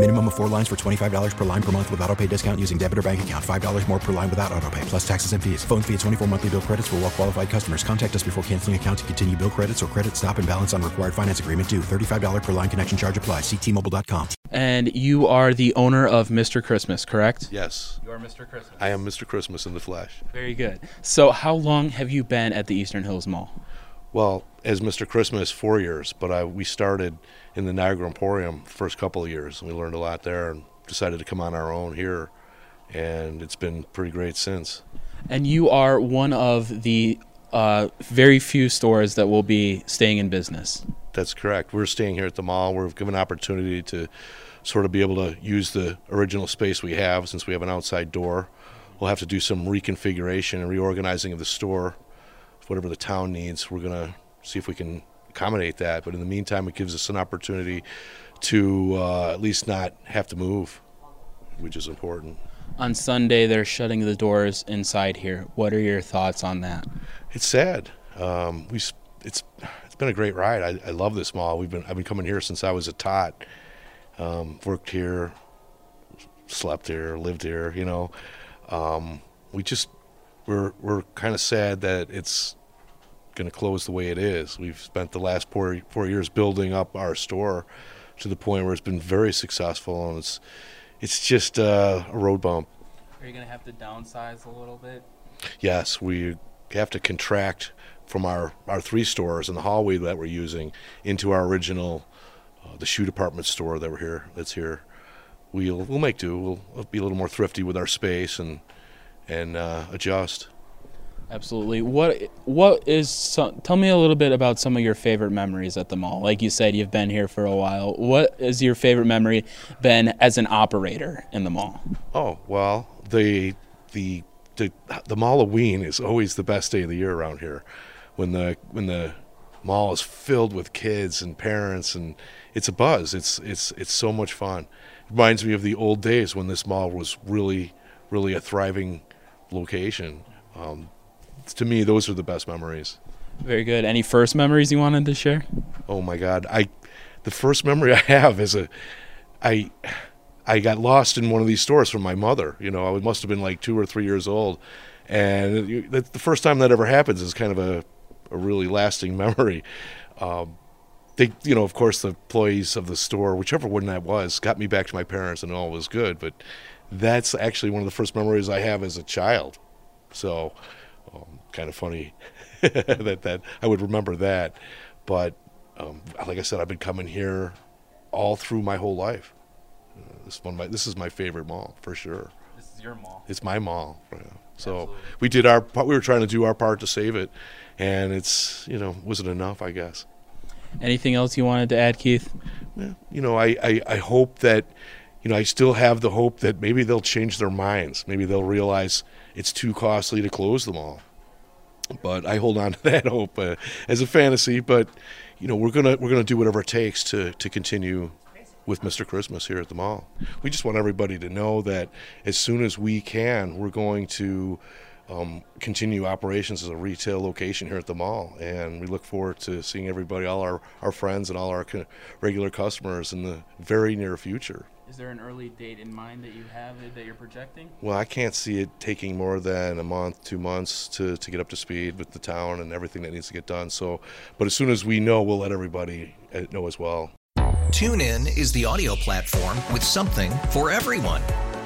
Minimum of four lines for $25 per line per month with auto pay discount using debit or bank account. $5 more per line without auto pay, plus taxes and fees. Phone fee at 24 monthly bill credits for well qualified customers. Contact us before canceling account to continue bill credits or credit stop and balance on required finance agreement due. $35 per line connection charge applies. Ctmobile.com. And you are the owner of Mr. Christmas, correct? Yes. You are Mr. Christmas. I am Mr. Christmas in the flesh. Very good. So, how long have you been at the Eastern Hills Mall? Well, as Mr. Christmas, four years, but I, we started in the Niagara Emporium first couple of years, and we learned a lot there and decided to come on our own here, and it's been pretty great since. And you are one of the uh, very few stores that will be staying in business. That's correct. We're staying here at the mall. We're given opportunity to sort of be able to use the original space we have since we have an outside door. We'll have to do some reconfiguration and reorganizing of the store, whatever the town needs. We're going to see if we can accommodate that. But in the meantime, it gives us an opportunity to uh, at least not have to move, which is important. On Sunday, they're shutting the doors inside here. What are your thoughts on that? It's sad. Um, we it's it's been a great ride. I, I love this mall. We've been I've been coming here since I was a tot. Um, worked here, slept here, lived here. You know, um, we just we're we're kind of sad that it's going to close the way it is. We've spent the last four four years building up our store to the point where it's been very successful, and it's it's just uh, a road bump. Are you going to have to downsize a little bit? Yes, we have to contract from our, our three stores in the hallway that we're using into our original, uh, the shoe department store that we're here. That's here. We'll we'll make do. We'll, we'll be a little more thrifty with our space and and uh, adjust. Absolutely. What what is some, tell me a little bit about some of your favorite memories at the mall. Like you said you've been here for a while. What is your favorite memory been as an operator in the mall? Oh well, the the the the Halloween is always the best day of the year around here, when the when the mall is filled with kids and parents and it's a buzz. It's it's it's so much fun. It reminds me of the old days when this mall was really really a thriving location. Um, to me, those are the best memories. Very good. Any first memories you wanted to share? Oh my God! I, the first memory I have is a, I, I got lost in one of these stores from my mother. You know, I must have been like two or three years old, and that's the first time that ever happens is kind of a, a really lasting memory. Um, they, you know, of course, the employees of the store, whichever one that was, got me back to my parents, and all was good. But that's actually one of the first memories I have as a child. So, um, kind of funny that that I would remember that. But um, like I said, I've been coming here all through my whole life. Uh, this one, my, this is my favorite mall for sure. This is your mall. It's my mall. yeah. So Absolutely. we did our part. We were trying to do our part to save it, and it's you know was it enough? I guess. Anything else you wanted to add, Keith? Yeah, you know, I, I, I hope that, you know, I still have the hope that maybe they'll change their minds. Maybe they'll realize it's too costly to close them all. But I hold on to that hope uh, as a fantasy. But, you know, we're gonna we're gonna do whatever it takes to to continue with Mr. Christmas here at the mall. We just want everybody to know that as soon as we can, we're going to um, continue operations as a retail location here at the mall, and we look forward to seeing everybody, all our, our friends and all our co- regular customers in the very near future. Is there an early date in mind that you have that you're projecting? Well, I can't see it taking more than a month, two months to, to get up to speed with the town and everything that needs to get done. So, but as soon as we know, we'll let everybody uh, know as well. TuneIn is the audio platform with something for everyone.